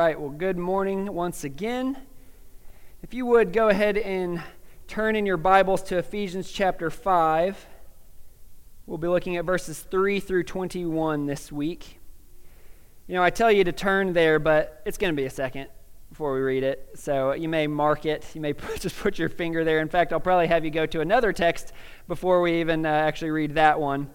right, well, good morning once again. If you would go ahead and turn in your Bibles to Ephesians chapter 5. We'll be looking at verses 3 through 21 this week. You know, I tell you to turn there, but it's going to be a second before we read it. So you may mark it. You may just put your finger there. In fact, I'll probably have you go to another text before we even uh, actually read that one.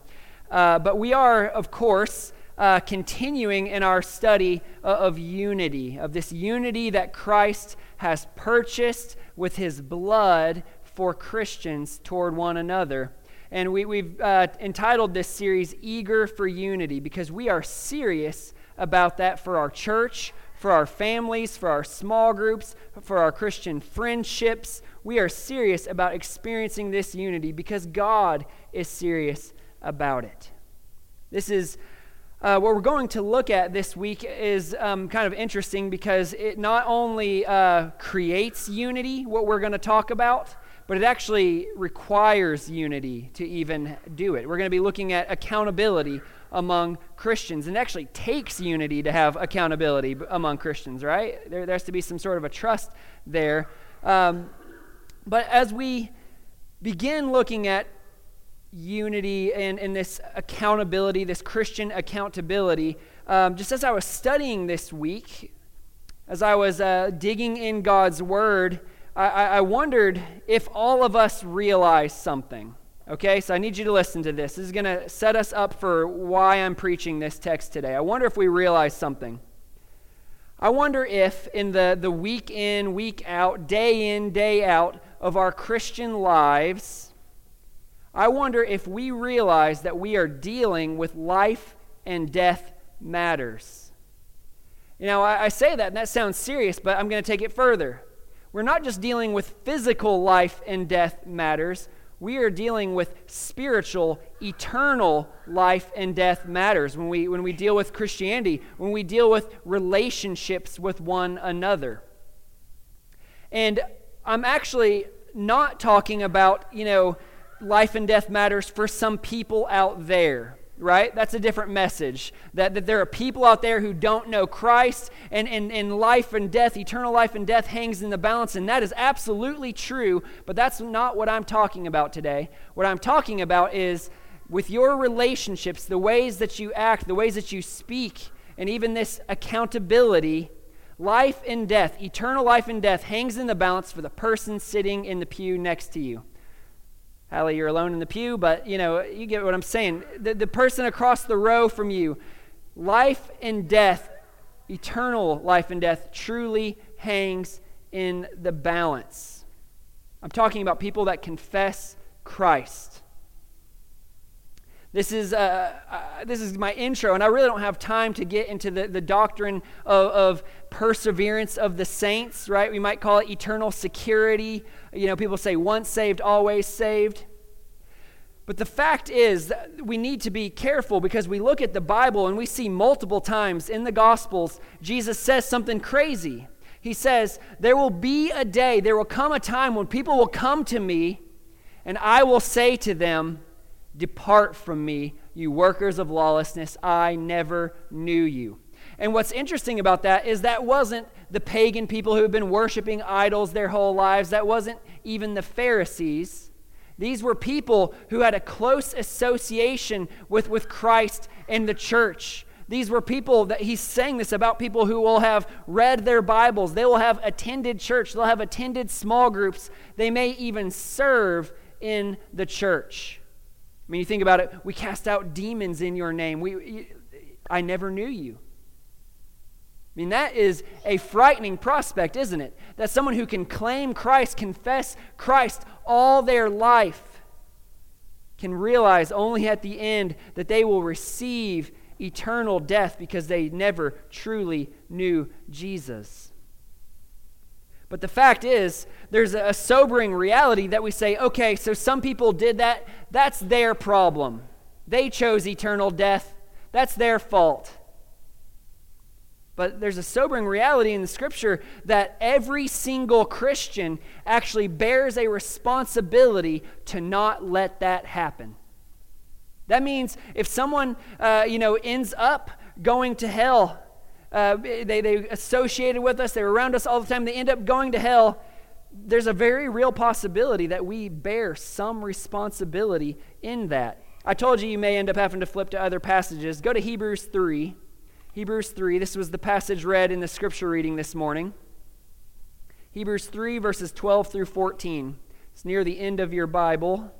Uh, but we are, of course, uh, continuing in our study uh, of unity, of this unity that Christ has purchased with his blood for Christians toward one another. And we, have uh, entitled this series Eager for Unity because we are serious about that for our church, for our families, for our small groups, for our Christian friendships. We are serious about experiencing this unity because God is serious about it. This is uh, what we're going to look at this week is um, kind of interesting because it not only uh, creates unity, what we're going to talk about, but it actually requires unity to even do it. We're going to be looking at accountability among Christians. And it actually takes unity to have accountability among Christians, right? There, there has to be some sort of a trust there. Um, but as we begin looking at unity and, and this accountability, this Christian accountability. Um, just as I was studying this week, as I was uh, digging in God's Word, I, I wondered if all of us realize something. Okay, so I need you to listen to this. This is going to set us up for why I'm preaching this text today. I wonder if we realize something. I wonder if in the, the week in, week out, day in, day out of our Christian lives, I wonder if we realize that we are dealing with life and death matters. You know, I, I say that and that sounds serious, but I'm going to take it further. We're not just dealing with physical life and death matters, we are dealing with spiritual, eternal life and death matters when we, when we deal with Christianity, when we deal with relationships with one another. And I'm actually not talking about, you know, life and death matters for some people out there right? That's a different message. That, that there are people out there who don't know Christ, and, and, and life and death, eternal life and death hangs in the balance, and that is absolutely true, but that's not what I'm talking about today. What I'm talking about is with your relationships, the ways that you act, the ways that you speak, and even this accountability. Life and death, eternal life and death, hangs in the balance for the person sitting in the pew next to you. Hallie, you're alone in the pew, but you know, you get what I'm saying. The, the person across the row from you, life and death, eternal life and death, truly hangs in the balance. I'm talking about people that confess Christ. This is, uh, uh, this is my intro, and I really don't have time to get into the, the doctrine of, of perseverance of the saints, right? We might call it eternal security. You know, people say once saved, always saved. But the fact is we need to be careful because we look at the Bible and we see multiple times in the Gospels, Jesus says something crazy. He says, There will be a day, there will come a time when people will come to me, and I will say to them, Depart from me, you workers of lawlessness. I never knew you. And what's interesting about that is that wasn't the pagan people who had been worshiping idols their whole lives, that wasn't even the Pharisees. These were people who had a close association with, with Christ and the church. These were people that he's saying this about people who will have read their Bibles. They will have attended church. They'll have attended small groups. They may even serve in the church. I mean, you think about it, we cast out demons in your name. We, I never knew you. I mean, that is a frightening prospect, isn't it? That someone who can claim Christ, confess Christ all their life, can realize only at the end that they will receive eternal death because they never truly knew Jesus. But the fact is, there's a sobering reality that we say, okay, so some people did that. That's their problem. They chose eternal death. That's their fault. But there's a sobering reality in the scripture that every single Christian actually bears a responsibility to not let that happen. That means if someone, uh, you know, ends up going to hell, uh, they, they associated with us, they were around us all the time, they end up going to hell. There's a very real possibility that we bear some responsibility in that. I told you you may end up having to flip to other passages. Go to Hebrews 3. Hebrews 3. This was the passage read in the scripture reading this morning. Hebrews 3, verses 12 through 14. It's near the end of your Bible.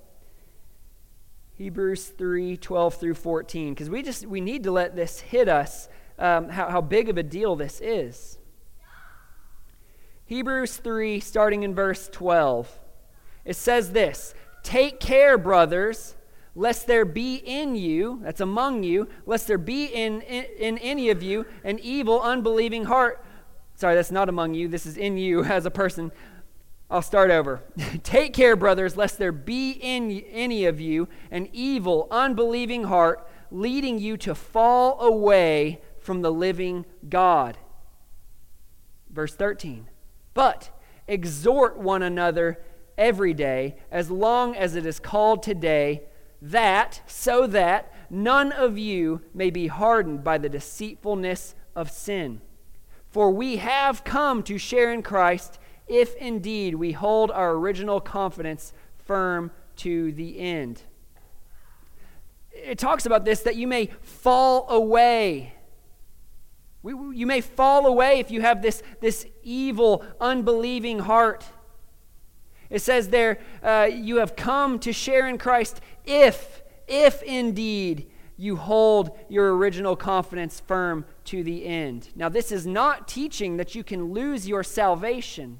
Hebrews 3, 12 through 14. Because we just we need to let this hit us um, how, how big of a deal this is. Hebrews 3, starting in verse 12. It says this Take care, brothers lest there be in you, that's among you, lest there be in, in, in, any of you an evil, unbelieving heart. Sorry, that's not among you. This is in you as a person. I'll start over. Take care, brothers, lest there be in any of you an evil, unbelieving heart, leading you to fall away from the living God. Verse 13. But exhort one another every day, as long as it is called today that, so that none of you may be hardened by the deceitfulness of sin. For we have come to share in Christ if indeed we hold our original confidence firm to the end. It talks about this that you may fall away. We, you may fall away if you have this, this evil, unbelieving heart. It says there, uh, you have come to share in Christ if, if indeed you hold your original confidence firm to the end. Now, this is not teaching that you can lose your salvation.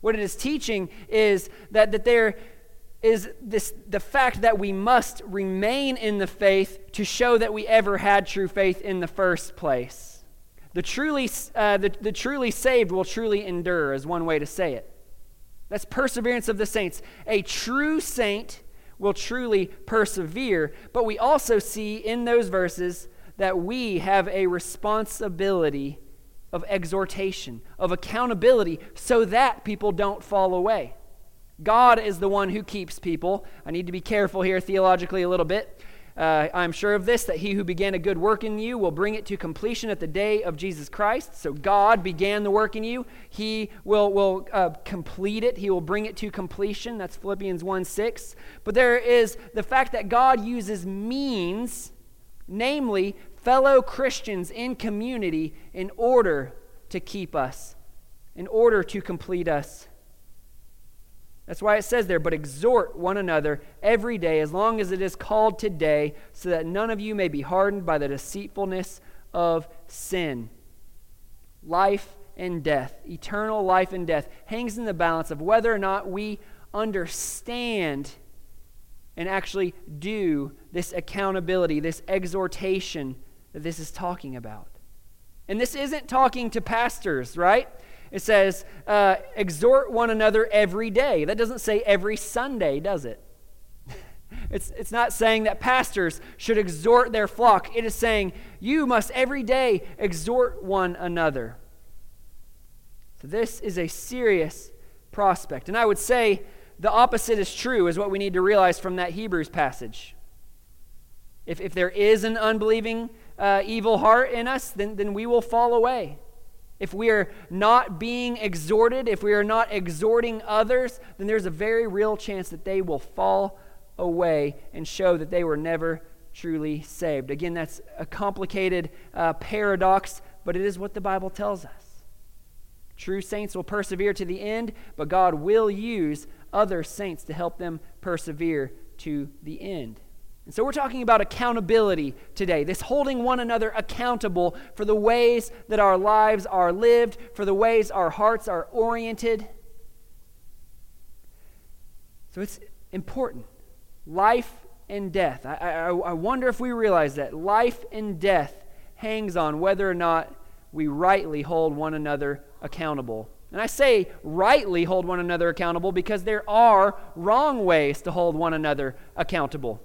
What it is teaching is that, that there is this the fact that we must remain in the faith to show that we ever had true faith in the first place. The truly, uh, the, the truly saved will truly endure, is one way to say it. That's perseverance of the saints. A true saint will truly persevere. But we also see in those verses that we have a responsibility of exhortation, of accountability, so that people don't fall away. God is the one who keeps people. I need to be careful here theologically a little bit. Uh, I'm sure of this, that he who began a good work in you will bring it to completion at the day of Jesus Christ. So God began the work in you. He will, will uh, complete it, he will bring it to completion. That's Philippians 1 6. But there is the fact that God uses means, namely fellow Christians in community, in order to keep us, in order to complete us. That's why it says there, but exhort one another every day, as long as it is called today, so that none of you may be hardened by the deceitfulness of sin. Life and death, eternal life and death, hangs in the balance of whether or not we understand and actually do this accountability, this exhortation that this is talking about. And this isn't talking to pastors, right? It says, uh, exhort one another every day. That doesn't say every Sunday, does it? It's, it's not saying that pastors should exhort their flock. It is saying you must every day exhort one another. So, this is a serious prospect. And I would say the opposite is true, is what we need to realize from that Hebrews passage. If, if there is an unbelieving, uh, evil heart in us, then, then we will fall away. If we are not being exhorted, if we are not exhorting others, then there's a very real chance that they will fall away and show that they were never truly saved. Again, that's a complicated uh, paradox, but it is what the Bible tells us. True saints will persevere to the end, but God will use other saints to help them persevere to the end. And so we're talking about accountability today, this holding one another accountable for the ways that our lives are lived, for the ways our hearts are oriented. So it's important. Life and death. I, I, I wonder if we realize that life and death hangs on whether or not we rightly hold one another accountable. And I say rightly hold one another accountable because there are wrong ways to hold one another accountable.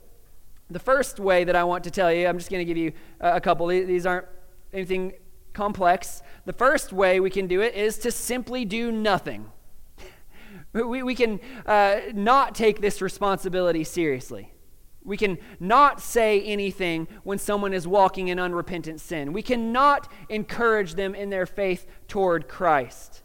The first way that I want to tell you, I'm just going to give you a couple. These aren't anything complex. The first way we can do it is to simply do nothing. we, we can uh, not take this responsibility seriously. We can not say anything when someone is walking in unrepentant sin. We cannot encourage them in their faith toward Christ.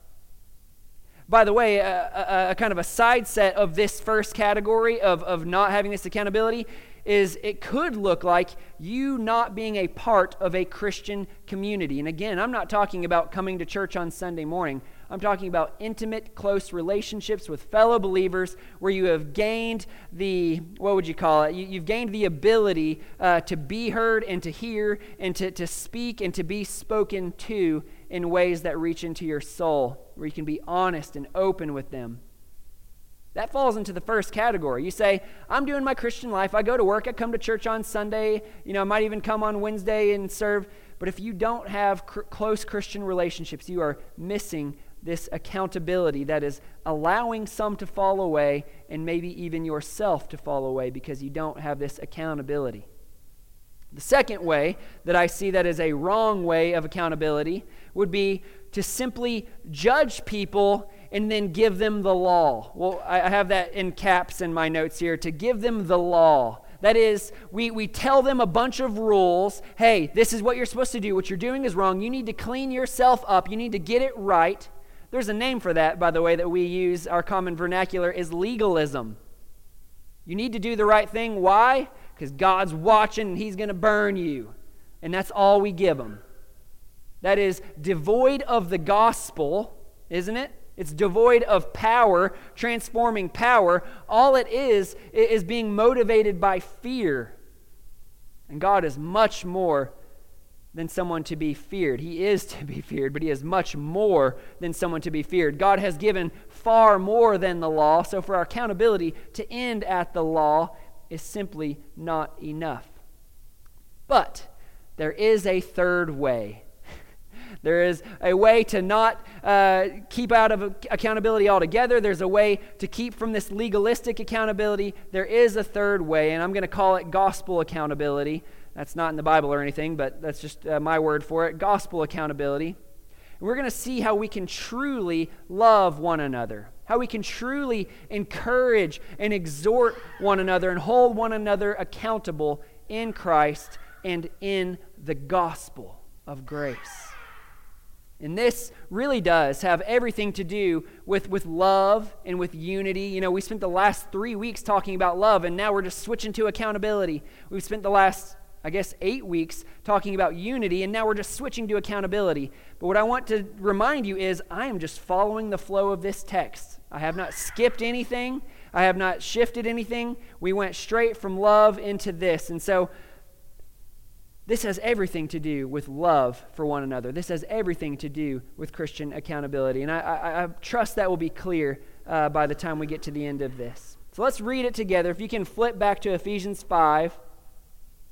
By the way, a, a, a, kind of a side set of this first category of, of not having this accountability is it could look like you not being a part of a Christian community. And again, I'm not talking about coming to church on Sunday morning. I'm talking about intimate, close relationships with fellow believers where you have gained the, what would you call it? You, have gained the ability uh, to be heard and to hear and to, to speak and to be spoken to in ways that reach into your soul, where you can be honest and open with them. That falls into the first category. You say, I'm doing my Christian life. I go to work. I come to church on Sunday. You know, I might even come on Wednesday and serve. But if you don't have cr- close Christian relationships, you are missing this accountability that is allowing some to fall away and maybe even yourself to fall away because you don't have this accountability. The second way that I see that is a wrong way of accountability would be to simply judge people and then give them the law. Well, I have that in caps in my notes here to give them the law. That is, we, we tell them a bunch of rules. Hey, this is what you're supposed to do. What you're doing is wrong. You need to clean yourself up. You need to get it right. There's a name for that, by the way, that we use. Our common vernacular is legalism. You need to do the right thing. Why? Because God's watching and He's going to burn you. And that's all we give them. That is devoid of the gospel, isn't it? It's devoid of power, transforming power. All it is is being motivated by fear. And God is much more than someone to be feared. He is to be feared, but He is much more than someone to be feared. God has given far more than the law, so for our accountability to end at the law is simply not enough. But there is a third way there is a way to not uh, keep out of accountability altogether. There's a way to keep from this legalistic accountability. There is a third way, and I'm going to call it gospel accountability. That's not in the Bible or anything, but that's just uh, my word for it gospel accountability. We're going to see how we can truly love one another, how we can truly encourage and exhort one another and hold one another accountable in Christ and in the gospel of grace. And this really does have everything to do with, with love and with unity. You know, we spent the last three weeks talking about love, and now we're just switching to accountability. We've spent the last, I guess, eight weeks talking about unity, and now we're just switching to accountability. But what I want to remind you is I am just following the flow of this text. I have not skipped anything, I have not shifted anything. We went straight from love into this. And so this has everything to do with love for one another. This has everything to do with Christian accountability. And I, I, I trust that will be clear uh, by the time we get to the end of this. So let's read it together. If you can flip back to Ephesians 5,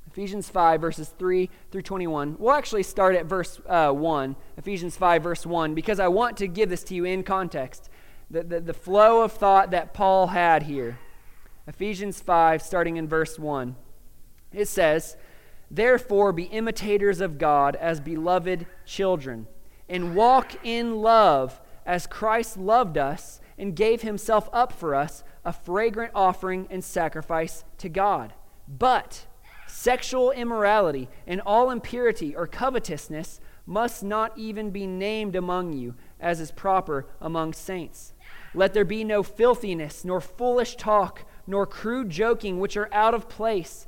Ephesians 5, verses 3 through 21. We'll actually start at verse uh, 1, Ephesians 5, verse 1, because I want to give this to you in context. The, the, the flow of thought that Paul had here. Ephesians 5, starting in verse 1. It says, Therefore, be imitators of God as beloved children, and walk in love as Christ loved us and gave himself up for us, a fragrant offering and sacrifice to God. But sexual immorality and all impurity or covetousness must not even be named among you, as is proper among saints. Let there be no filthiness, nor foolish talk, nor crude joking, which are out of place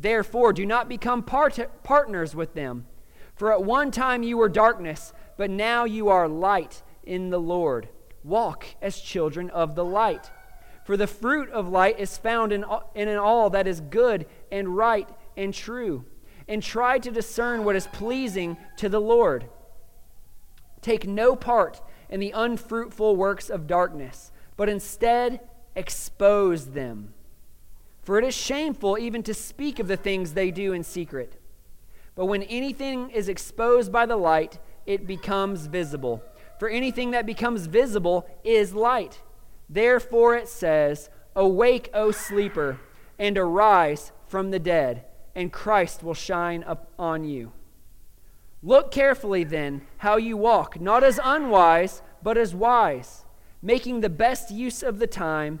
Therefore, do not become part- partners with them. For at one time you were darkness, but now you are light in the Lord. Walk as children of the light. For the fruit of light is found in, in all that is good and right and true. And try to discern what is pleasing to the Lord. Take no part in the unfruitful works of darkness, but instead expose them. For it is shameful even to speak of the things they do in secret. But when anything is exposed by the light, it becomes visible. For anything that becomes visible is light. Therefore it says, Awake, O sleeper, and arise from the dead, and Christ will shine upon you. Look carefully then how you walk, not as unwise, but as wise, making the best use of the time,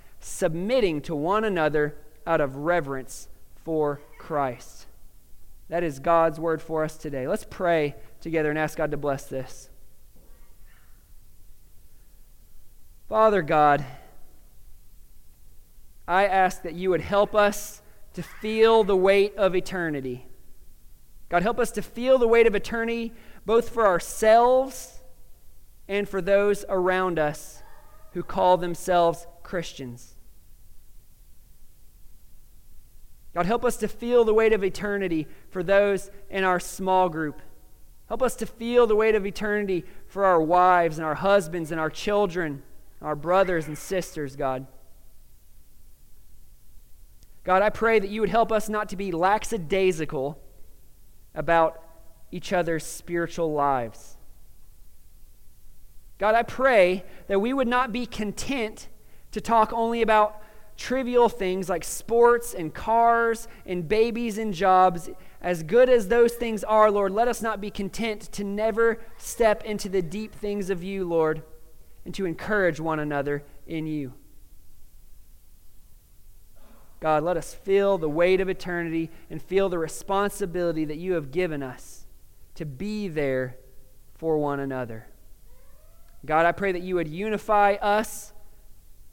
submitting to one another out of reverence for Christ. That is God's word for us today. Let's pray together and ask God to bless this. Father God, I ask that you would help us to feel the weight of eternity. God, help us to feel the weight of eternity both for ourselves and for those around us who call themselves Christians. God, help us to feel the weight of eternity for those in our small group. Help us to feel the weight of eternity for our wives and our husbands and our children, our brothers and sisters, God. God, I pray that you would help us not to be lackadaisical about each other's spiritual lives. God, I pray that we would not be content to talk only about trivial things like sports and cars and babies and jobs. As good as those things are, Lord, let us not be content to never step into the deep things of you, Lord, and to encourage one another in you. God, let us feel the weight of eternity and feel the responsibility that you have given us to be there for one another. God, I pray that you would unify us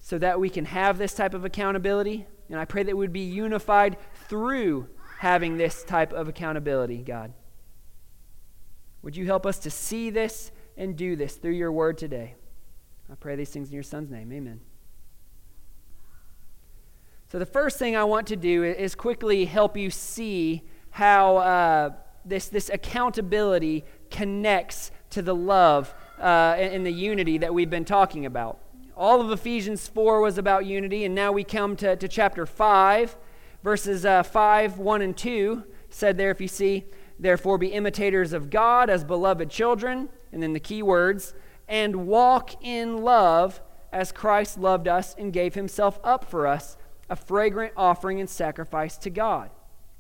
so that we can have this type of accountability. And I pray that we would be unified through having this type of accountability, God. Would you help us to see this and do this through your word today? I pray these things in your son's name. Amen. So, the first thing I want to do is quickly help you see how. Uh, this, this accountability connects to the love uh, and the unity that we've been talking about. All of Ephesians 4 was about unity, and now we come to, to chapter 5, verses uh, 5, 1, and 2. Said there, if you see, therefore be imitators of God as beloved children, and then the key words, and walk in love as Christ loved us and gave himself up for us, a fragrant offering and sacrifice to God.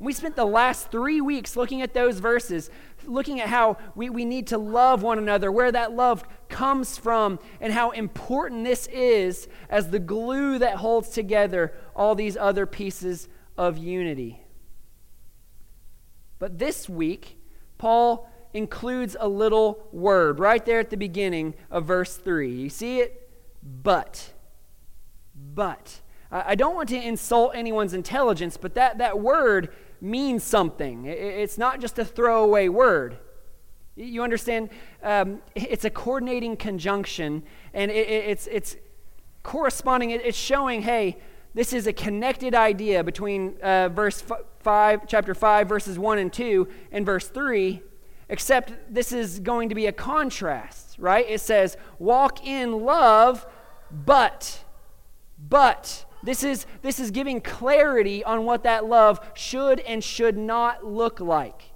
We spent the last three weeks looking at those verses, looking at how we, we need to love one another, where that love comes from, and how important this is as the glue that holds together all these other pieces of unity. But this week, Paul includes a little word right there at the beginning of verse 3. You see it? But. But. I don't want to insult anyone's intelligence, but that, that word means something. It's not just a throwaway word. You understand? Um, it's a coordinating conjunction, and it, it's, it's corresponding, it's showing, hey, this is a connected idea between uh, verse 5, chapter 5, verses 1 and 2, and verse 3, except this is going to be a contrast, right? It says, walk in love, but, but, this is, this is giving clarity on what that love should and should not look like.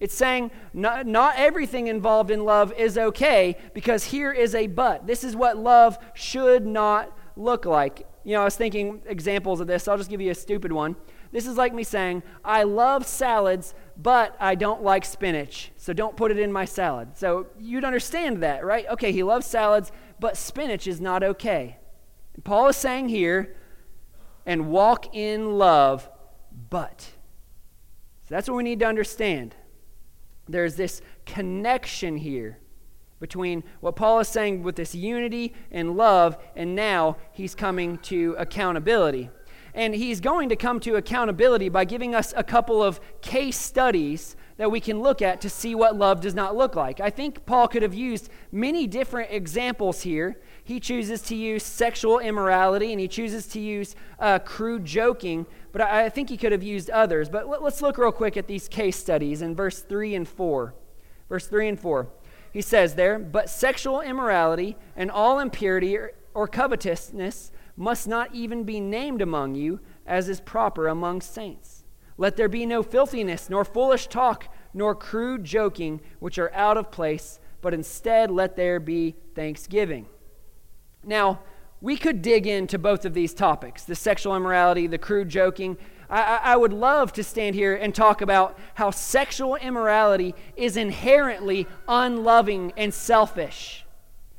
It's saying not, not everything involved in love is okay because here is a but. This is what love should not look like. You know, I was thinking examples of this. So I'll just give you a stupid one. This is like me saying, I love salads, but I don't like spinach. So don't put it in my salad. So you'd understand that, right? Okay, he loves salads, but spinach is not okay. Paul is saying here, and walk in love, but. So that's what we need to understand. There's this connection here between what Paul is saying with this unity and love, and now he's coming to accountability. And he's going to come to accountability by giving us a couple of case studies that we can look at to see what love does not look like. I think Paul could have used many different examples here. He chooses to use sexual immorality and he chooses to use uh, crude joking, but I, I, think he could have used others. But let, let's look real quick at these case studies in verse 3 and 4. Verse 3 and 4. He says there, But sexual immorality and all impurity or, or covetousness must not even be named among you, as is proper among saints. Let there be no filthiness, nor foolish talk, nor crude joking, which are out of place, but instead let there be thanksgiving. Now, we could dig into both of these topics the sexual immorality, the crude joking. I, I, would love to stand here and talk about how sexual immorality is inherently unloving and selfish.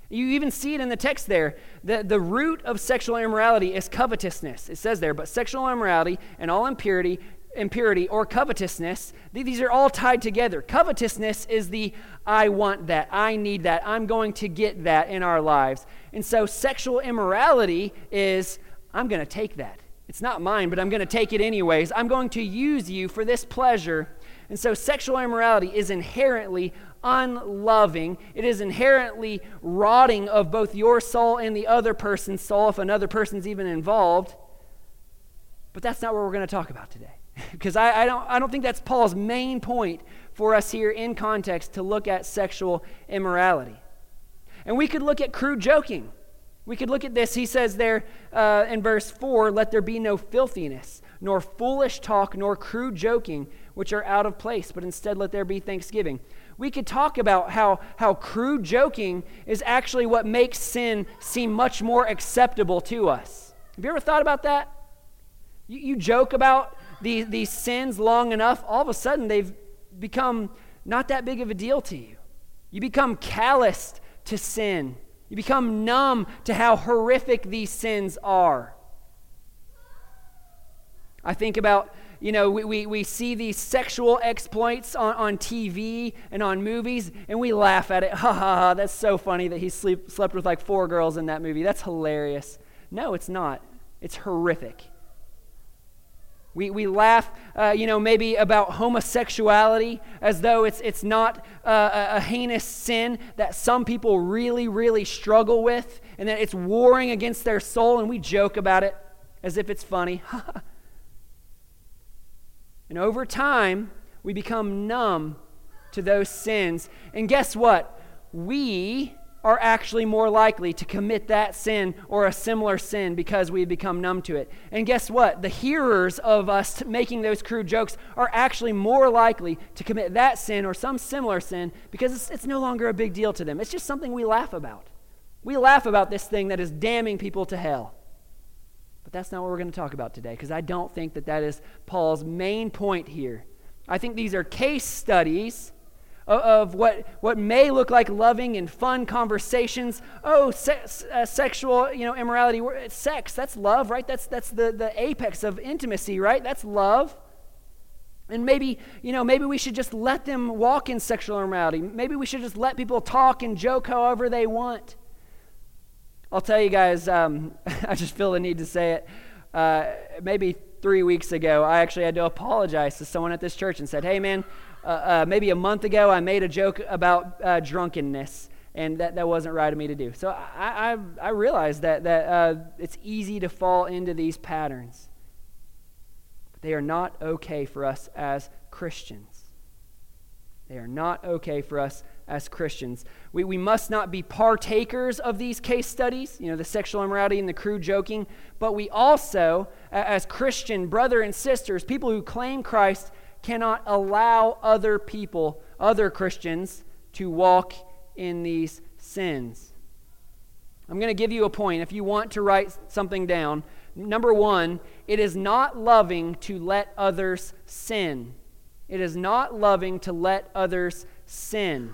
You even see it in the text there. The, the root of sexual immorality is covetousness. It says there, but sexual immorality and all impurity, impurity or covetousness, these are all tied together. Covetousness is the I want that, I need that, I'm going to get that in our lives. And so sexual immorality is I'm going to take that. It's not mine, but I'm going to take it anyways. I'm going to use you for this pleasure. And so sexual immorality is inherently unloving. It is inherently rotting of both your soul and the other person's soul if another person's even involved. But that's not what we're going to talk about today because I, I, don't, I don't think that's Paul's main point for us here in context to look at sexual immorality. And we could look at crude joking. We could look at this. He says there uh, in verse 4 let there be no filthiness, nor foolish talk, nor crude joking, which are out of place, but instead let there be thanksgiving. We could talk about how, how crude joking is actually what makes sin seem much more acceptable to us. Have you ever thought about that? You, you joke about these, these sins long enough, all of a sudden they've become not that big of a deal to you. You become calloused to sin. You become numb to how horrific these sins are. I think about, you know, we, we, we see these sexual exploits on, on TV and on movies, and we laugh at it. Ha ha ha, that's so funny that he sleep, slept with like four girls in that movie. That's hilarious. No, it's not. It's horrific. We, we laugh, uh, you know, maybe about homosexuality as though it's, it's not uh, a, a heinous sin that some people really, really struggle with and that it's warring against their soul, and we joke about it as if it's funny. and over time, we become numb to those sins. And guess what? We are actually more likely to commit that sin or a similar sin because we become numb to it. And guess what? The hearers of us making those crude jokes are actually more likely to commit that sin or some similar sin because it's, it's no longer a big deal to them. It's just something we laugh about. We laugh about this thing that is damning people to hell. But that's not what we're going to talk about today because I don't think that that is Paul's main point here. I think these are case studies of what, what may look like loving and fun conversations. Oh, uh, sexual, you know, immorality, sex, that's love, right? That's, that's the, the apex of intimacy, right? That's love. And maybe, you know, maybe we should just let them walk in sexual immorality. Maybe we should just let people talk and joke however they want. I'll tell you guys, um, I just feel the need to say it. Uh, maybe three weeks ago, I actually had to apologize to someone at this church and said, hey, man, uh, uh, maybe a month ago, I made a joke about uh, drunkenness, and that, that wasn't right of me to do. So I, I, I realized that, that uh, it's easy to fall into these patterns. But they are not okay for us as Christians. They are not okay for us as Christians. We, we must not be partakers of these case studies, you know, the sexual immorality and the crude joking, but we also, as Christian brother and sisters, people who claim Christ, cannot allow other people, other Christians, to walk in these sins. I'm going to give you a point if you want to write something down. Number one, it is not loving to let others sin. It is not loving to let others sin.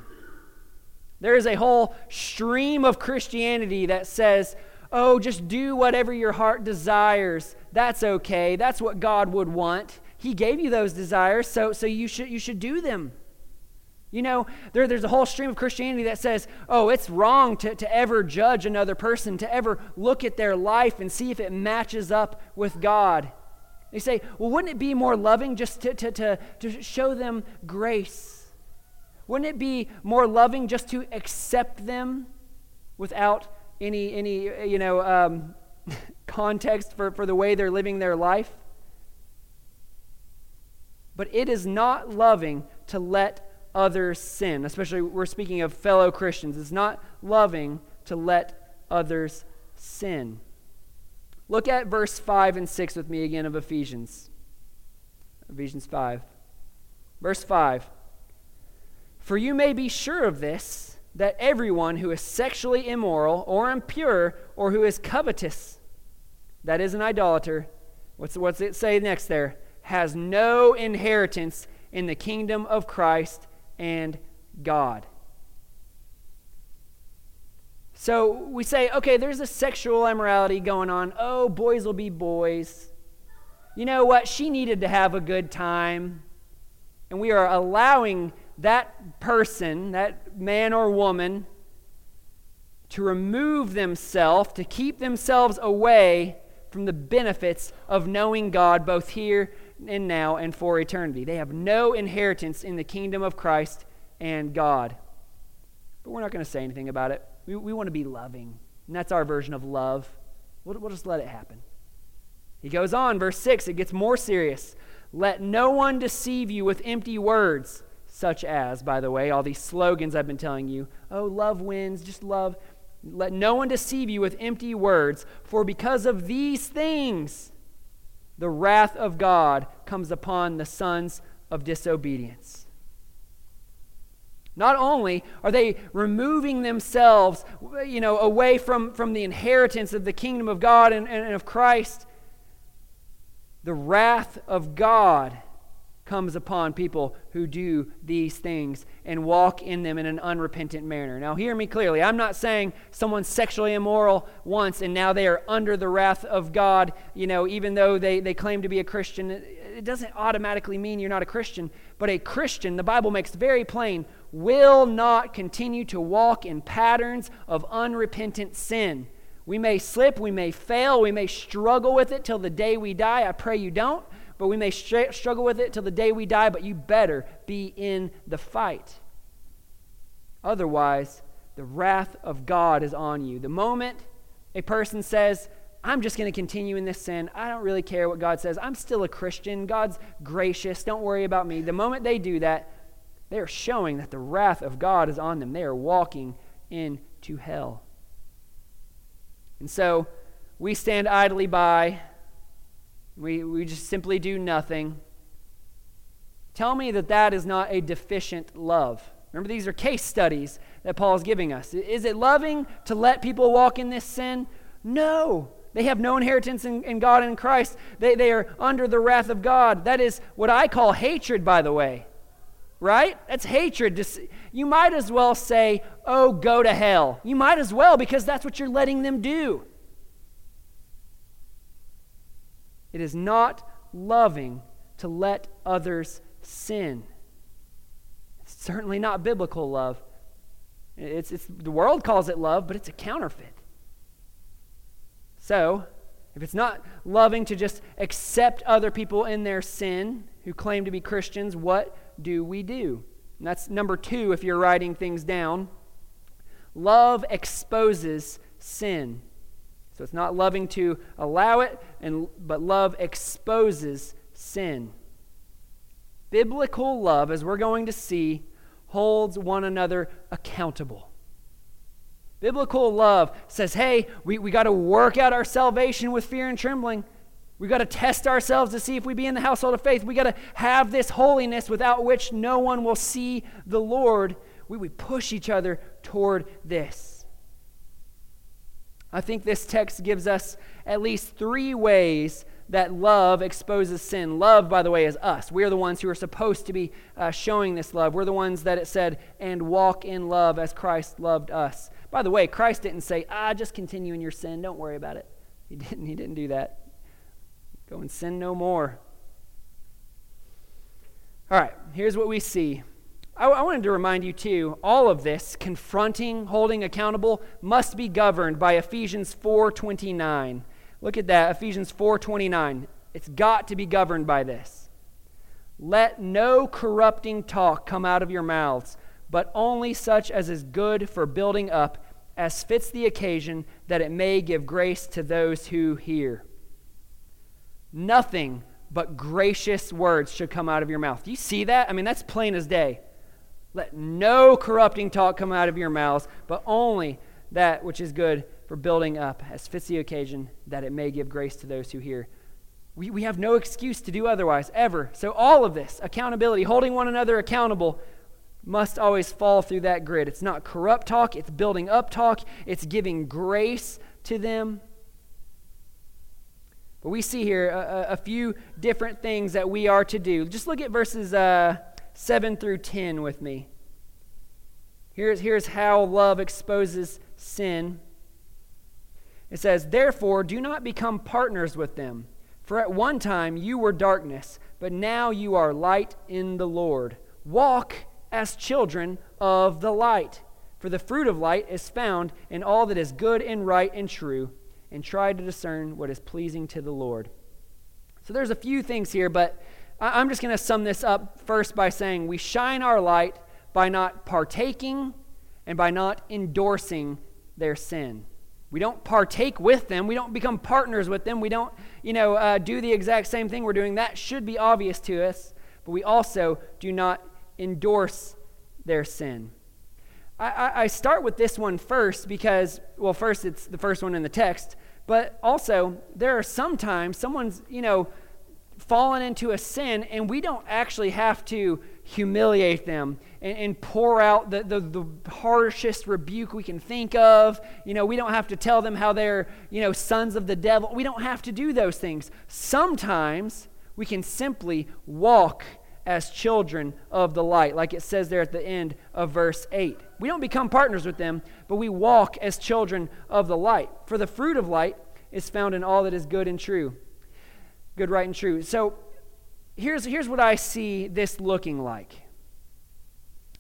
There is a whole stream of Christianity that says, oh, just do whatever your heart desires. That's okay. That's what God would want. He gave you those desires, so, so you, should, you should do them. You know, there, there's a whole stream of Christianity that says, oh, it's wrong to, to ever judge another person, to ever look at their life and see if it matches up with God. They say, well, wouldn't it be more loving just to, to, to, to show them grace? Wouldn't it be more loving just to accept them without any, any you know, um, context for, for the way they're living their life? But it is not loving to let others sin. Especially, we're speaking of fellow Christians. It's not loving to let others sin. Look at verse 5 and 6 with me again of Ephesians. Ephesians 5. Verse 5 For you may be sure of this, that everyone who is sexually immoral or impure or who is covetous, that is an idolater, what's, what's it say next there? Has no inheritance in the kingdom of Christ and God. So we say, okay, there's a sexual immorality going on. Oh, boys will be boys. You know what? She needed to have a good time. And we are allowing that person, that man or woman, to remove themselves, to keep themselves away from the benefits of knowing God both here and now and for eternity. They have no inheritance in the kingdom of Christ and God. But we're not going to say anything about it. We, we want to be loving. And that's our version of love. We'll, we'll just let it happen. He goes on, verse 6, it gets more serious. Let no one deceive you with empty words, such as, by the way, all these slogans I've been telling you. Oh, love wins, just love. Let no one deceive you with empty words, for because of these things, the wrath of God comes upon the sons of disobedience. Not only are they removing themselves, you know, away from, from the inheritance of the kingdom of God and, and of Christ, the wrath of God comes upon people who do these things and walk in them in an unrepentant manner. Now, hear me clearly. I'm not saying someone's sexually immoral once and now they are under the wrath of God, you know, even though they, they claim to be a Christian. It doesn't automatically mean you're not a Christian, but a Christian, the Bible makes very plain, will not continue to walk in patterns of unrepentant sin. We may slip, we may fail, we may struggle with it till the day we die. I pray you don't but we may str- struggle with it till the day we die, but you better be in the fight. Otherwise, the wrath of God is on you. The moment a person says, I'm just going to continue in this sin. I don't really care what God says. I'm still a Christian. God's gracious. Don't worry about me. The moment they do that, they are showing that the wrath of God is on them. They are walking into hell. And so we stand idly by we, we just simply do nothing. Tell me that that is not a deficient love. Remember, these are case studies that Paul is giving us. Is it loving to let people walk in this sin? No. They have no inheritance in, in God and in Christ. They, they are under the wrath of God. That is what I call hatred, by the way. Right? That's hatred. You might as well say, oh, go to hell. You might as well because that's what you're letting them do. It is not loving to let others sin. It's certainly not biblical love. It's, it's, the world calls it love, but it's a counterfeit. So, if it's not loving to just accept other people in their sin who claim to be Christians, what do we do? And that's number two if you're writing things down. Love exposes sin. So it's not loving to allow it, and, but love exposes sin. Biblical love, as we're going to see, holds one another accountable. Biblical love says, hey, we, we got to work out our salvation with fear and trembling. We got to test ourselves to see if we be in the household of faith. We got to have this holiness without which no one will see the Lord. We, we push each other toward this. I think this text gives us at least three ways that love exposes sin. Love, by the way, is us. We're the ones who are supposed to be uh, showing this love. We're the ones that it said, and walk in love as Christ loved us. By the way, Christ didn't say, ah, just continue in your sin. Don't worry about it. He didn't, he didn't do that. Go and sin no more. All right, here's what we see I, I wanted to remind you, too, all of this, confronting, holding accountable, must be governed by Ephesians 4.29. Look at that, Ephesians 4.29. It's got to be governed by this. Let no corrupting talk come out of your mouths, but only such as is good for building up, as fits the occasion, that it may give grace to those who hear. Nothing but gracious words should come out of your mouth. You see that? I mean, that's plain as day. Let no corrupting talk come out of your mouths, but only that which is good for building up, as fits the occasion, that it may give grace to those who hear. We, we have no excuse to do otherwise, ever. So, all of this, accountability, holding one another accountable, must always fall through that grid. It's not corrupt talk, it's building up talk, it's giving grace to them. But we see here a, a few different things that we are to do. Just look at verses uh, 7 through 10 with me. Here's, here's how love exposes sin. It says, Therefore, do not become partners with them. For at one time you were darkness, but now you are light in the Lord. Walk as children of the light. For the fruit of light is found in all that is good and right and true, and try to discern what is pleasing to the Lord. So there's a few things here, but I'm just going to sum this up first by saying we shine our light by not partaking and by not endorsing their sin. We don't partake with them. We don't become partners with them. We don't, you know, uh, do the exact same thing we're doing. That should be obvious to us. But we also do not endorse their sin. I, I start with this one first because, well, first it's the first one in the text, but also there are sometimes someone's, you know, fallen into a sin and we don't actually have to humiliate them and, and pour out the, the, the, harshest rebuke we can think of. You know, we don't have to tell them how they're, you know, sons of the devil. We don't have to do those things. Sometimes we can simply walk as children of the light, like it says there at the end of verse 8. We don't become partners with them, but we walk as children of the light. For the fruit of light is found in all that is good and true. Good, right, and true. So here's, here's what I see this looking like.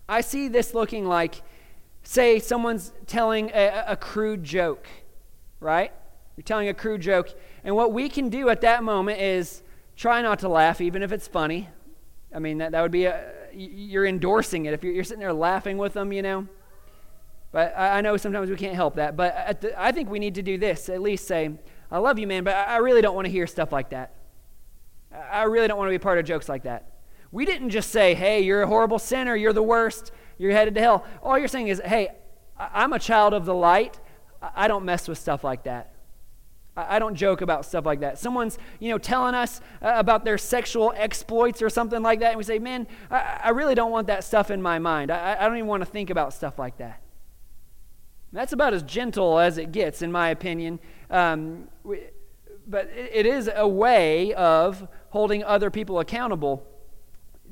I see this looking like, say, someone's telling a, a crude joke, right? You're telling a crude joke. And what we can do at that moment is try not to laugh, even if it's funny. I mean, that, that would be a, you're endorsing it if you're, you're sitting there laughing with them, you know. But I, know sometimes we can't help that. But the, I think we need to do this at least say, I love you, man, but I really don't want to hear stuff like that. I really don't want to be part of jokes like that. We didn't just say, hey, you're a horrible sinner, you're the worst, you're headed to hell. All you're saying is, hey, I'm a child of the light. I don't mess with stuff like that. I don't joke about stuff like that. Someone's, you know, telling us uh, about their sexual exploits or something like that, and we say, man, I, really don't want that stuff in my mind. I, don't even want to think about stuff like that. That's about as gentle as it gets, in my opinion. Um, but it is a way of holding other people accountable.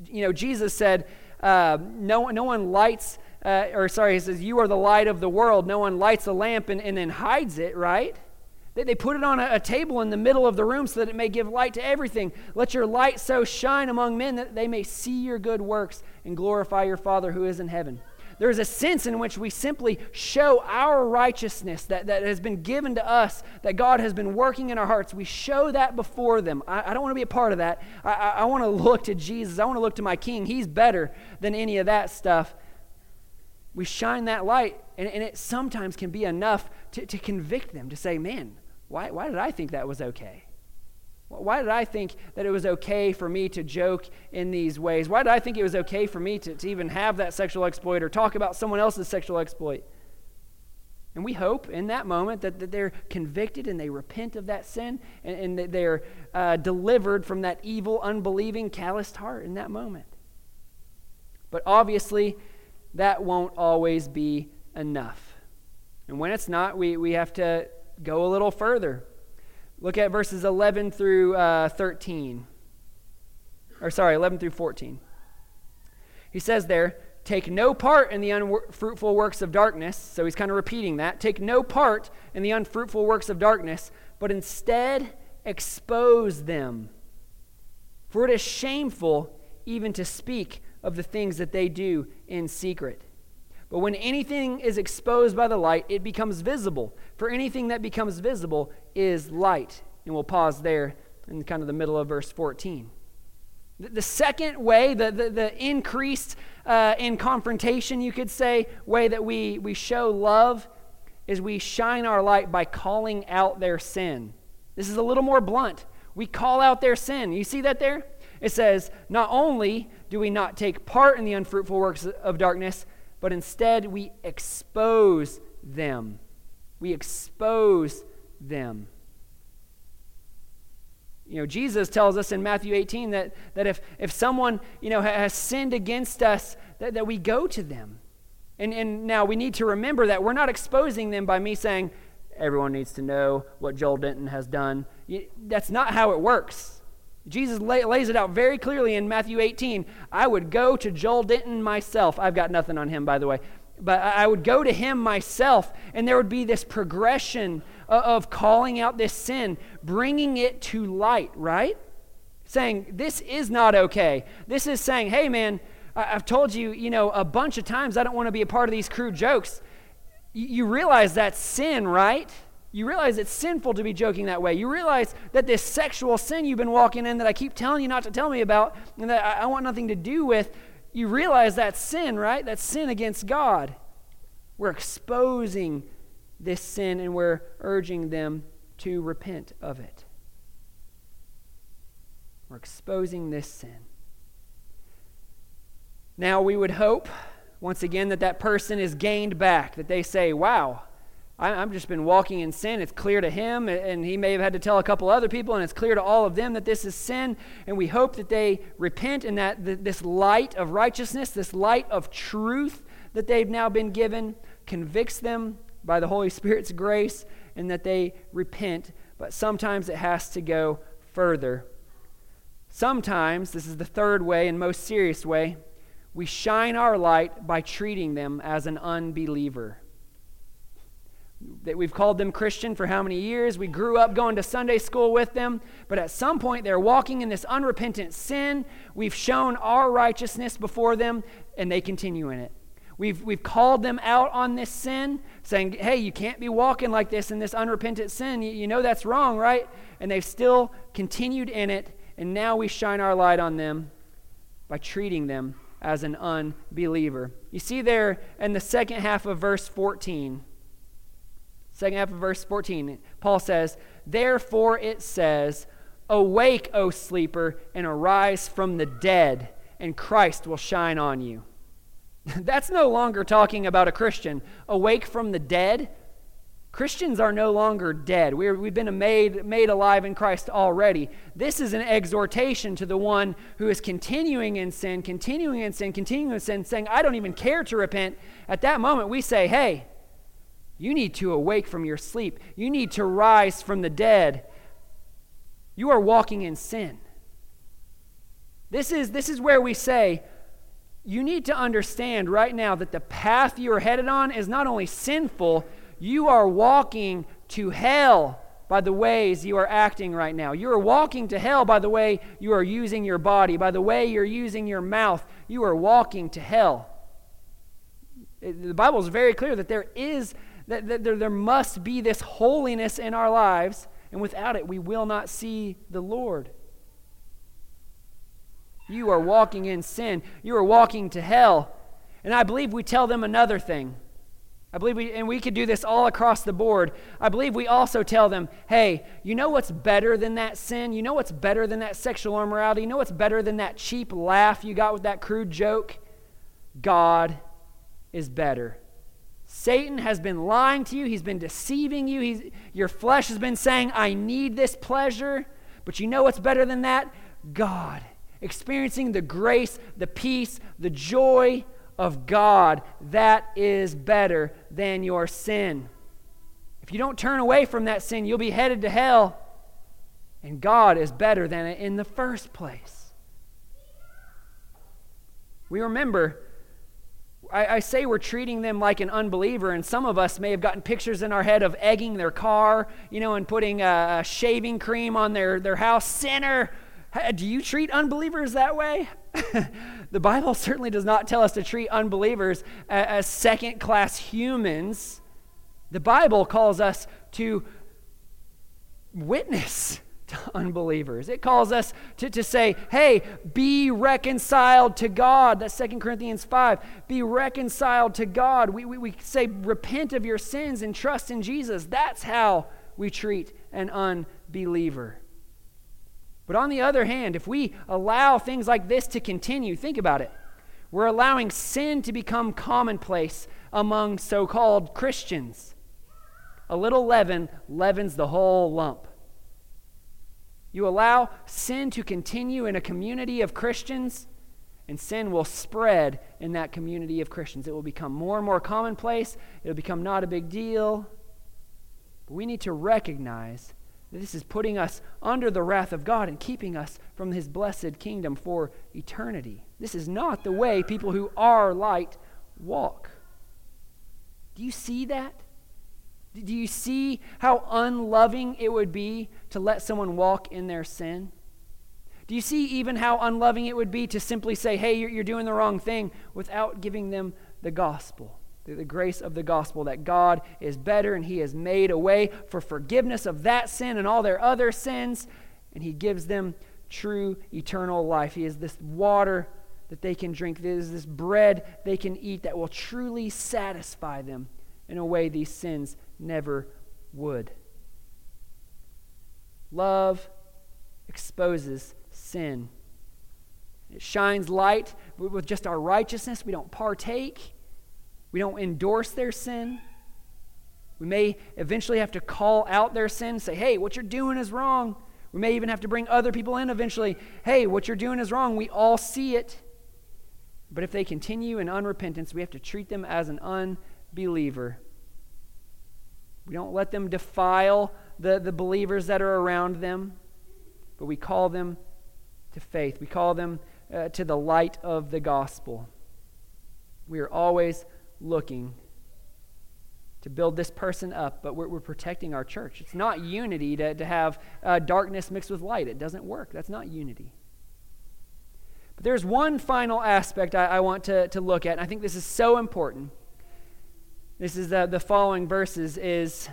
You know, Jesus said, uh, no, no one lights, uh, or sorry, he says, You are the light of the world. No one lights a lamp and, and then hides it, right? They, they put it on a, a table in the middle of the room so that it may give light to everything. Let your light so shine among men that they may see your good works and glorify your Father who is in heaven. There is a sense in which we simply show our righteousness that, that has been given to us, that God has been working in our hearts. We show that before them. I, I don't want to be a part of that. I, I, I want to look to Jesus. I want to look to my King. He's better than any of that stuff. We shine that light, and, and it sometimes can be enough to, to convict them, to say, man, why, why did I think that was okay? Why did I think that it was okay for me to joke in these ways? Why did I think it was okay for me to, to even have that sexual exploit or talk about someone else's sexual exploit? And we hope in that moment that, that they're convicted and they repent of that sin and, and that they're uh, delivered from that evil, unbelieving, calloused heart in that moment. But obviously, that won't always be enough. And when it's not, we, we have to go a little further. Look at verses 11 through uh, 13. Or, sorry, 11 through 14. He says there, Take no part in the unfruitful works of darkness. So he's kind of repeating that. Take no part in the unfruitful works of darkness, but instead expose them. For it is shameful even to speak of the things that they do in secret. But when anything is exposed by the light, it becomes visible. For anything that becomes visible is light. And we'll pause there in kind of the middle of verse 14. The second way, the, the, the increased uh, in confrontation, you could say, way that we, we show love is we shine our light by calling out their sin. This is a little more blunt. We call out their sin. You see that there? It says, Not only do we not take part in the unfruitful works of darkness, but instead we expose them. We expose them. You know, Jesus tells us in Matthew 18 that, that if, if someone, you know, has sinned against us, that, that we go to them. And, and now we need to remember that we're not exposing them by me saying, everyone needs to know what Joel Denton has done. That's not how it works. Jesus lay, lays it out very clearly in Matthew 18. I would go to Joel Denton myself. I've got nothing on him, by the way. But I would go to him myself, and there would be this progression of calling out this sin, bringing it to light, right? Saying, this is not okay. This is saying, hey, man, I've told you, you know, a bunch of times I don't want to be a part of these crude jokes. You realize that's sin, right? You realize it's sinful to be joking that way. You realize that this sexual sin you've been walking in that I keep telling you not to tell me about and that I, want nothing to do with, you realize that's sin, right? That's sin against God. We're exposing this sin and we're urging them to repent of it. We're exposing this sin. Now, we would hope, once again, that that person is gained back, that they say, wow, I've just been walking in sin. It's clear to him, and he may have had to tell a couple other people, and it's clear to all of them that this is sin. And we hope that they repent and that this light of righteousness, this light of truth that they've now been given, convicts them by the Holy Spirit's grace and that they repent. But sometimes it has to go further. Sometimes, this is the third way and most serious way, we shine our light by treating them as an unbeliever. That we've called them Christian for how many years? We grew up going to Sunday school with them, but at some point they're walking in this unrepentant sin. We've shown our righteousness before them, and they continue in it. We've, we've called them out on this sin, saying, hey, you can't be walking like this in this unrepentant sin. You, you know that's wrong, right? And they've still continued in it, and now we shine our light on them by treating them as an unbeliever. You see there in the second half of verse 14, second half of verse 14, Paul says, Therefore it says, Awake, O sleeper, and arise from the dead, and Christ will shine on you. That's no longer talking about a Christian awake from the dead. Christians are no longer dead. we have been made, made alive in Christ already. This is an exhortation to the one who is continuing in sin, continuing in sin, continuing in sin, saying, I don't even care to repent. At that moment, we say, Hey, you need to awake from your sleep. You need to rise from the dead. You are walking in sin. This is, this is where we say, you need to understand right now that the path you are headed on is not only sinful, you are walking to hell by the ways you are acting right now. You are walking to hell by the way you are using your body, by the way you're using your mouth. You are walking to hell. the Bible is very clear that there is that, there must be this holiness in our lives, and without it we will not see the Lord. You are walking in sin. You are walking to hell. And I believe we tell them another thing. I believe we, and we could do this all across the board. I believe we also tell them, hey, you know what's better than that sin? You know what's better than that sexual immorality? You know what's better than that cheap laugh you got with that crude joke? God is better. Satan has been lying to you, he's been deceiving you. He's, your flesh has been saying, I need this pleasure. But you know what's better than that? God experiencing the grace, the peace, the joy of God, that is better than your sin. If you don't turn away from that sin, you'll be headed to hell. And God is better than it in the first place. We remember, I, I, say we're treating them like an unbeliever, and some of us may have gotten pictures in our head of egging their car, you know, and putting uh, a shaving cream on their, their house. Sinner, do you treat unbelievers that way? the Bible certainly does not tell us to treat unbelievers uh, as second class humans. The Bible calls us to witness to unbelievers. It calls us to, to say, hey, be reconciled to God. That's 2 Corinthians 5. Be reconciled to God. We, we, we say, repent of your sins and trust in Jesus. That's how we treat an unbeliever. But on the other hand, if we allow things like this to continue, think about it. We're allowing sin to become commonplace among so called Christians. A little leaven leavens the whole lump. You allow sin to continue in a community of Christians, and sin will spread in that community of Christians. It will become more and more commonplace, it'll become not a big deal. But we need to recognize that this is putting us under the wrath of God and keeping us from his blessed kingdom for eternity. This is not the way people who are light walk. Do you see that? Do you see how unloving it would be to let someone walk in their sin? Do you see even how unloving it would be to simply say, hey, you're, you're doing the wrong thing without giving them the gospel? The, the grace of the gospel that God is better and He has made a way for forgiveness of that sin and all their other sins, and He gives them true eternal life. He is this water that they can drink, There is this bread they can eat that will truly satisfy them in a way these sins never would. Love exposes sin. It shines light with just our righteousness. We don't partake, we don't endorse their sin. We may eventually have to call out their sin, say, hey, what you're doing is wrong. We may even have to bring other people in eventually. Hey, what you're doing is wrong. We all see it. But if they continue in unrepentance, we have to treat them as an unbeliever. We don't let them defile the, the believers that are around them, but we call them to faith. We call them uh, to the light of the gospel. We are always looking to build this person up, but we're, we're protecting our church. It's not unity to, to have uh, darkness mixed with light. It doesn't work. That's not unity. But there's one final aspect I, I want to, to look at, and I think this is so important this is the, the following verses is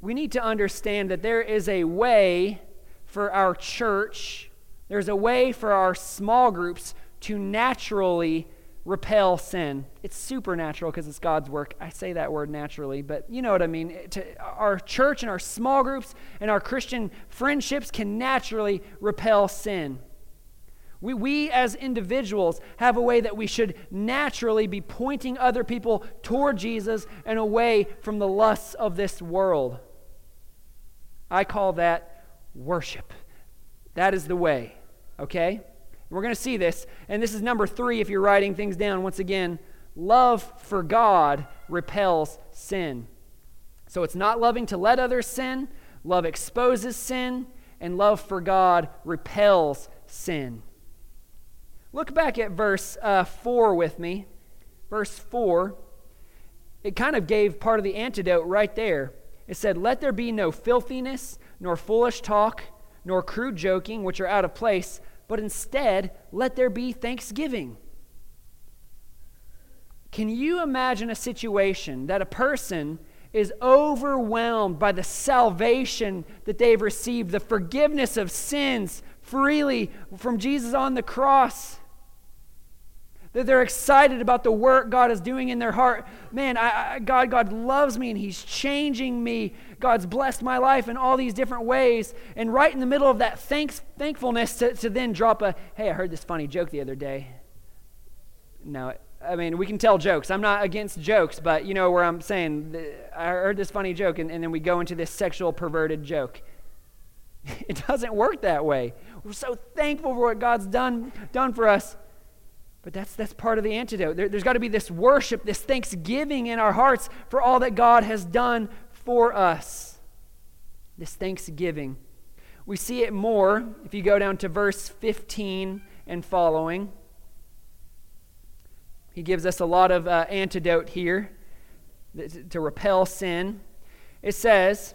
we need to understand that there is a way for our church there's a way for our small groups to naturally repel sin. It's supernatural because it's god's work. I say that word naturally but you know what i mean. To, our church and our small groups and our christian friendships can naturally repel sin we, we as individuals have a way that we should naturally be pointing other people toward Jesus and away from the lusts of this world. I call that worship. That is the way, okay? We're going to see this, and this is number three if you're writing things down. Once again, love for God repels sin. So it's not loving to let others sin, love exposes sin, and love for God repels sin. Look back at verse uh, 4 with me. Verse 4, it kind of gave part of the antidote right there. It said, Let there be no filthiness, nor foolish talk, nor crude joking, which are out of place, but instead let there be thanksgiving. Can you imagine a situation that a person is overwhelmed by the salvation that they've received, the forgiveness of sins freely from Jesus on the cross? That they're excited about the work God is doing in their heart. Man, I, I, God, God loves me and He's changing me. God's blessed my life in all these different ways. And right in the middle of that thanks, thankfulness, to, to then drop a, hey, I heard this funny joke the other day. No, I mean, we can tell jokes. I'm not against jokes, but you know where I'm saying, I heard this funny joke, and, and then we go into this sexual perverted joke. It doesn't work that way. We're so thankful for what God's done, done for us. But that's, that's part of the antidote. There, has got to be this worship, this thanksgiving in our hearts for all that God has done for us. This thanksgiving. We see it more if you go down to verse 15 and following. He gives us a lot of uh, antidote here to repel sin. It says,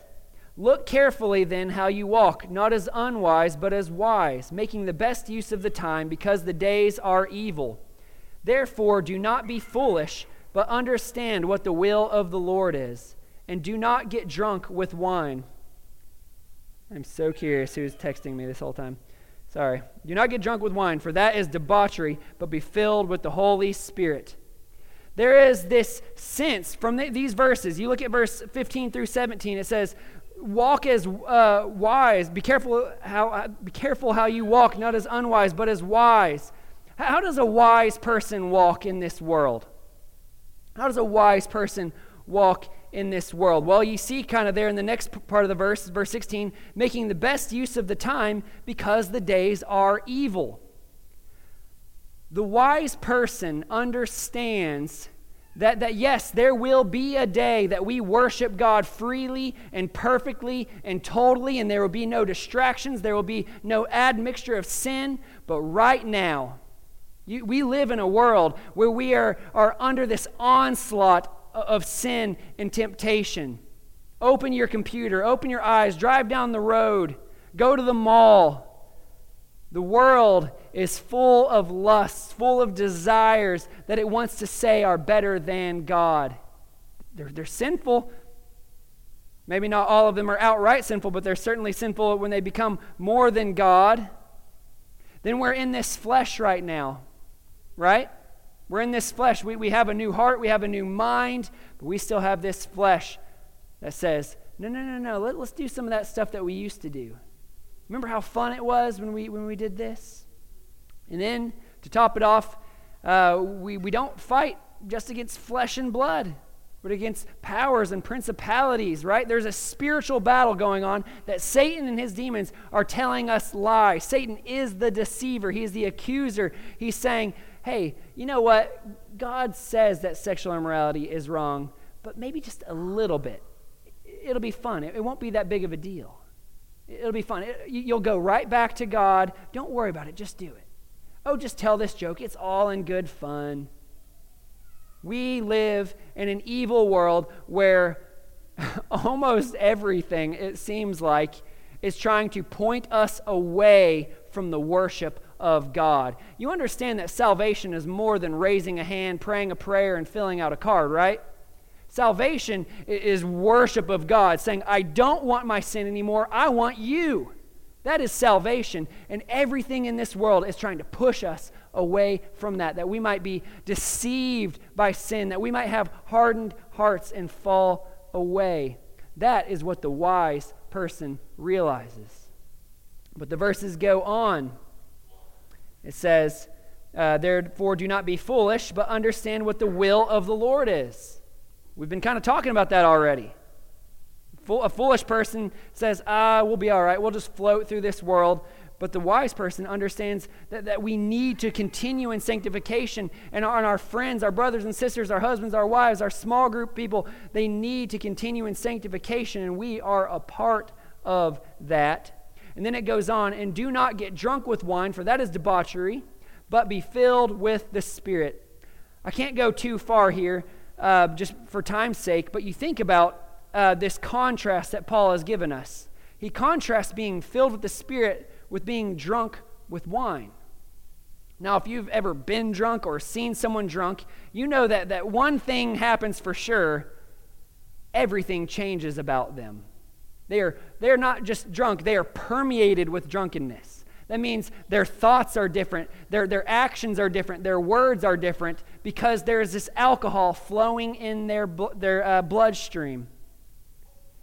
Look carefully then how you walk, not as unwise, but as wise, making the best use of the time, because the days are evil. Therefore, do not be foolish, but understand what the will of the Lord is, and do not get drunk with wine. I'm so curious who's texting me this whole time. Sorry. Do not get drunk with wine, for that is debauchery, but be filled with the Holy Spirit. There is this sense from the, these verses. You look at verse 15 through 17, it says, walk as uh, wise. Be careful how be careful how you walk, not as unwise, but as wise. How does a wise person walk in this world? How does a wise person walk in this world? Well, you see kind of there in the next part of the verse, verse 16, making the best use of the time because the days are evil. The wise person understands that, that yes, there will be a day that we worship God freely and perfectly and totally, and there will be no distractions, there will be no admixture of sin. But right now, you, we live in a world where we are, are under this onslaught of sin and temptation. Open your computer, open your eyes, drive down the road, go to the mall. The world is full of lusts, full of desires that it wants to say are better than God. They're, they're sinful. Maybe not all of them are outright sinful, but they're certainly sinful when they become more than God. Then we're in this flesh right now, right? We're in this flesh. We, we have a new heart, we have a new mind, but we still have this flesh that says, no, no, no, no, Let, let's do some of that stuff that we used to do. Remember how fun it was when we, when we did this? And then, to top it off, uh, we, we don't fight just against flesh and blood, but against powers and principalities, right? There's a spiritual battle going on that Satan and his demons are telling us lies. Satan is the deceiver, he is the accuser. He's saying, hey, you know what? God says that sexual immorality is wrong, but maybe just a little bit. It'll be fun, it, won't be that big of a deal. It'll be fun. You'll go right back to God. Don't worry about it, just do it. Oh, just tell this joke. It's all in good fun. We live in an evil world where almost everything, it seems like, is trying to point us away from the worship of God. You understand that salvation is more than raising a hand, praying a prayer, and filling out a card, right? Salvation is worship of God, saying, I don't want my sin anymore, I want you. That is salvation. And everything in this world is trying to push us away from that, that we might be deceived by sin, that we might have hardened hearts and fall away. That is what the wise person realizes. But the verses go on. It says, uh, Therefore, do not be foolish, but understand what the will of the Lord is. We've been kind of talking about that already. A foolish person says, ah, we'll be all right. We'll just float through this world. But the wise person understands that, that we need to continue in sanctification. And and our friends, our brothers and sisters, our husbands, our wives, our small group people, they need to continue in sanctification. And we are a part of that. And then it goes on, and do not get drunk with wine, for that is debauchery, but be filled with the Spirit. I can't go too far here uh, just for time's sake, but you think about uh, this contrast that Paul has given us. He contrasts being filled with the Spirit with being drunk with wine. Now, if you've ever been drunk or seen someone drunk, you know that, that one thing happens for sure everything changes about them. They are, they are not just drunk, they are permeated with drunkenness. That means their thoughts are different, their, their actions are different, their words are different because there is this alcohol flowing in their, their uh, bloodstream.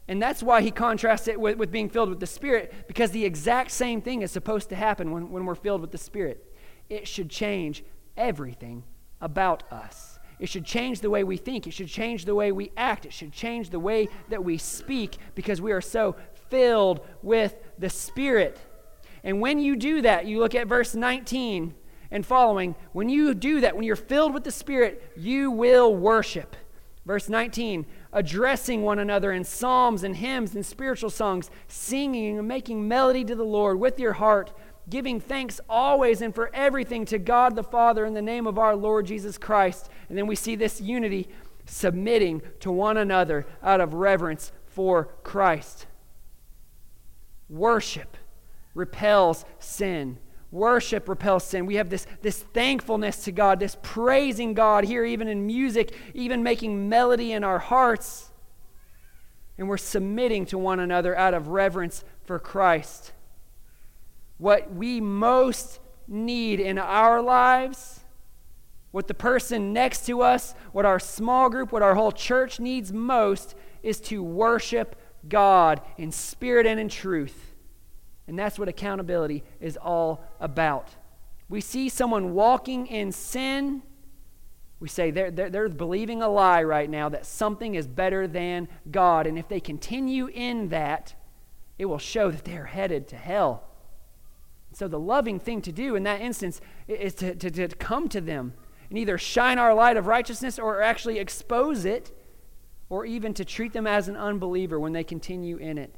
And that's why he contrasts it with, with being filled with the Spirit, because the exact same thing is supposed to happen when, when we're filled with the Spirit. It should change everything about us. It should change the way we think. It should change the way we act. It should change the way that we speak because we are so filled with the Spirit. And when you do that, you look at verse 19 and following. When you do that, when you're filled with the Spirit, you will worship. Verse 19 addressing one another in psalms and hymns and spiritual songs, singing and making melody to the Lord with your heart, giving thanks always and for everything to God the Father in the name of our Lord Jesus Christ. And then we see this unity submitting to one another out of reverence for Christ. Worship repels sin. Worship repels sin. We have this, this thankfulness to God, this praising God here, even in music, even making melody in our hearts. And we're submitting to one another out of reverence for Christ. What we most need in our lives, what the person next to us, what our small group, what our whole church needs most, is to worship God in spirit and in truth. And that's what accountability is all about. We see someone walking in sin. We say they're, they're, they're, believing a lie right now that something is better than God. And if they continue in that, it will show that they're headed to hell. So, the loving thing to do in that instance is to, to, to come to them and either shine our light of righteousness or actually expose it, or even to treat them as an unbeliever when they continue in it.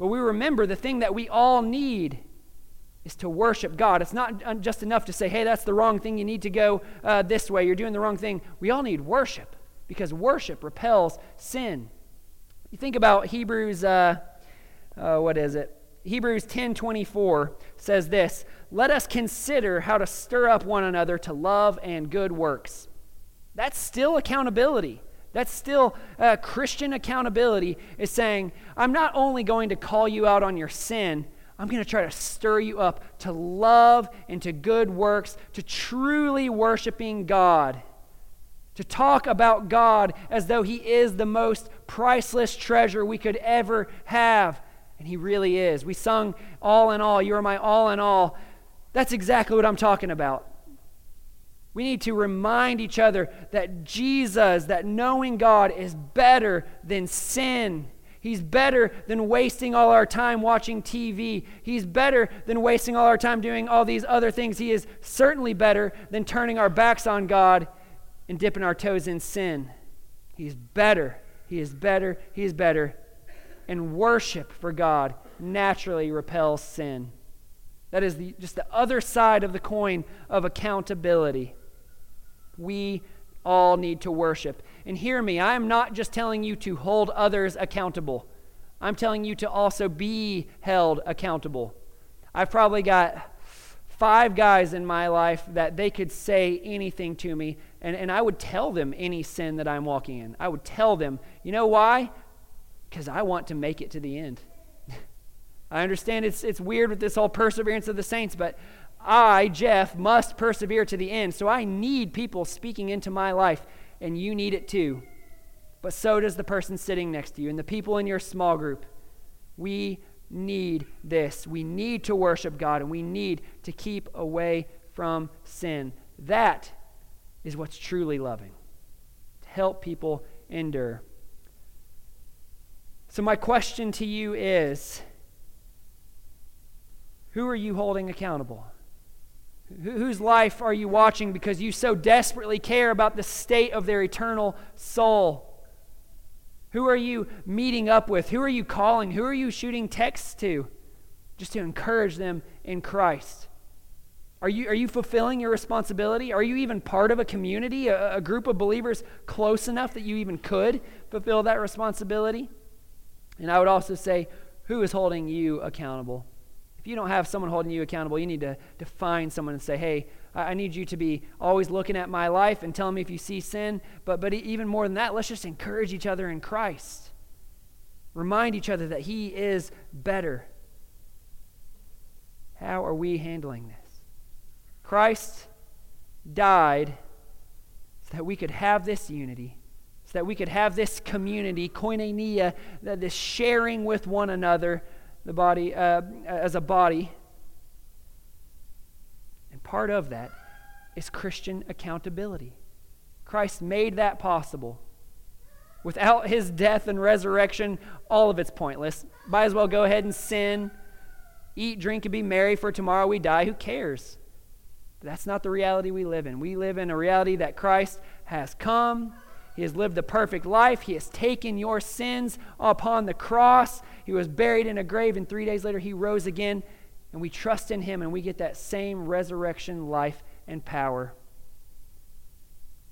But we remember the thing that we all need is to worship God. It's not just enough to say, hey, that's the wrong thing. You need to go uh, this way. You're doing the wrong thing. We all need worship because worship repels sin. You think about Hebrews, uh, uh, what is it? Hebrews 10:24 says this, "Let us consider how to stir up one another to love and good works." That's still accountability. That's still uh, Christian accountability, is saying, I'm not only going to call you out on your sin, I'm going to try to stir you up to love and to good works, to truly worshiping God, to talk about God as though He is the most priceless treasure we could ever have. And He really is. We sung, All in All, You are my all in all. That's exactly what I'm talking about. We need to remind each other that Jesus, that knowing God, is better than sin. He's better than wasting all our time watching TV. He's better than wasting all our time doing all these other things. He is certainly better than turning our backs on God and dipping our toes in sin. He's better. He is better. He is better. And worship for God naturally repels sin. That is the, just the other side of the coin of accountability we all need to worship. And hear me, I am not just telling you to hold others accountable, I'm telling you to also be held accountable. I've probably got five guys in my life that they could say anything to me, and, and I would tell them any sin that I'm walking in. I would tell them, you know why? Because I want to make it to the end. I understand it's, it's weird with this whole perseverance of the saints, but I, Jeff, must persevere to the end. So I need people speaking into my life, and you need it too. But so does the person sitting next to you and the people in your small group. We need this. We need to worship God, and we need to keep away from sin. That is what's truly loving, to help people endure. So, my question to you is who are you holding accountable? Whose life are you watching because you so desperately care about the state of their eternal soul? Who are you meeting up with? Who are you calling? Who are you shooting texts to? Just to encourage them in Christ. Are you, are you fulfilling your responsibility? Are you even part of a community, a, a group of believers close enough that you even could fulfill that responsibility? And I would also say, who is holding you accountable? If you don't have someone holding you accountable, you need to, to find someone and say, hey, I need you to be always looking at my life and telling me if you see sin. But, but even more than that, let's just encourage each other in Christ. Remind each other that He is better. How are we handling this? Christ died so that we could have this unity, so that we could have this community, koinonia, this sharing with one another the body uh, as a body. And part of that is Christian accountability. Christ made that possible. Without his death and resurrection, all of it's pointless. Might as well go ahead and sin, eat, drink, and be merry, for tomorrow we die. Who cares? That's not the reality we live in. We live in a reality that Christ has come, he has lived a perfect life. He has taken your sins upon the cross. He was buried in a grave, and three days later, he rose again. And we trust in him, and we get that same resurrection life and power.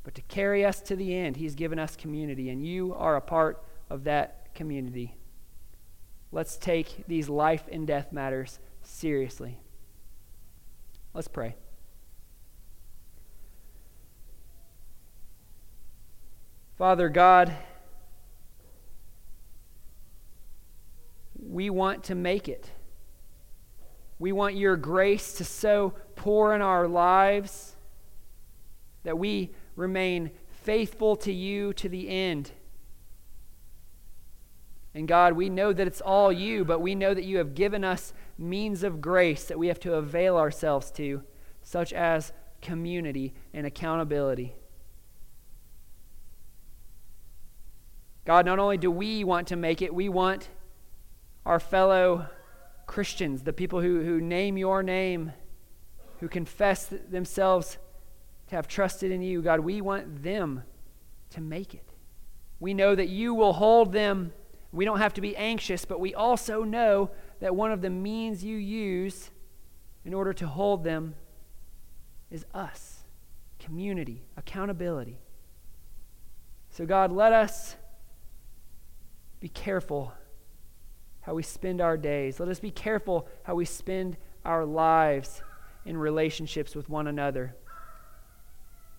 But to carry us to the end, he's given us community, and you are a part of that community. Let's take these life and death matters seriously. Let's pray. Father God, we want to make it. We want your grace to so pour in our lives that we remain faithful to you to the end. And God, we know that it's all you, but we know that you have given us means of grace that we have to avail ourselves to, such as community and accountability. God, not only do we want to make it, we want our fellow Christians, the people who, who name your name, who confess themselves to have trusted in you, God, we want them to make it. We know that you will hold them. We don't have to be anxious, but we also know that one of the means you use in order to hold them is us community, accountability. So, God, let us be careful how we spend our days. Let us be careful how we spend our lives in relationships with one another.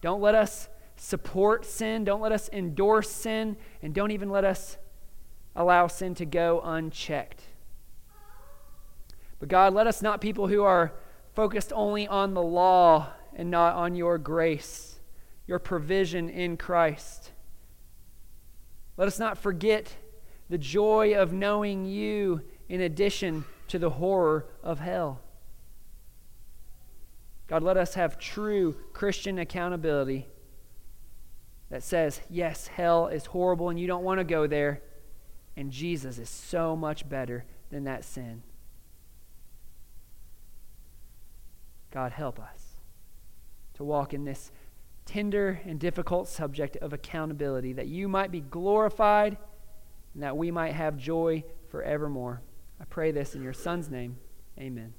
Don't let us support sin. Don't let us endorse sin. And don't even let us allow sin to go unchecked. But God, let us not people who are focused only on the law and not on your grace, your provision in Christ. Let us not forget the joy of knowing you in addition to the horror of hell. God, let us have true Christian accountability that says, yes, hell is horrible and you don't want to go there, and Jesus is so much better than that sin. God, help us to walk in this tender and difficult subject of accountability, that you might be glorified and that we might have joy forevermore. I pray this in your Son's name. Amen.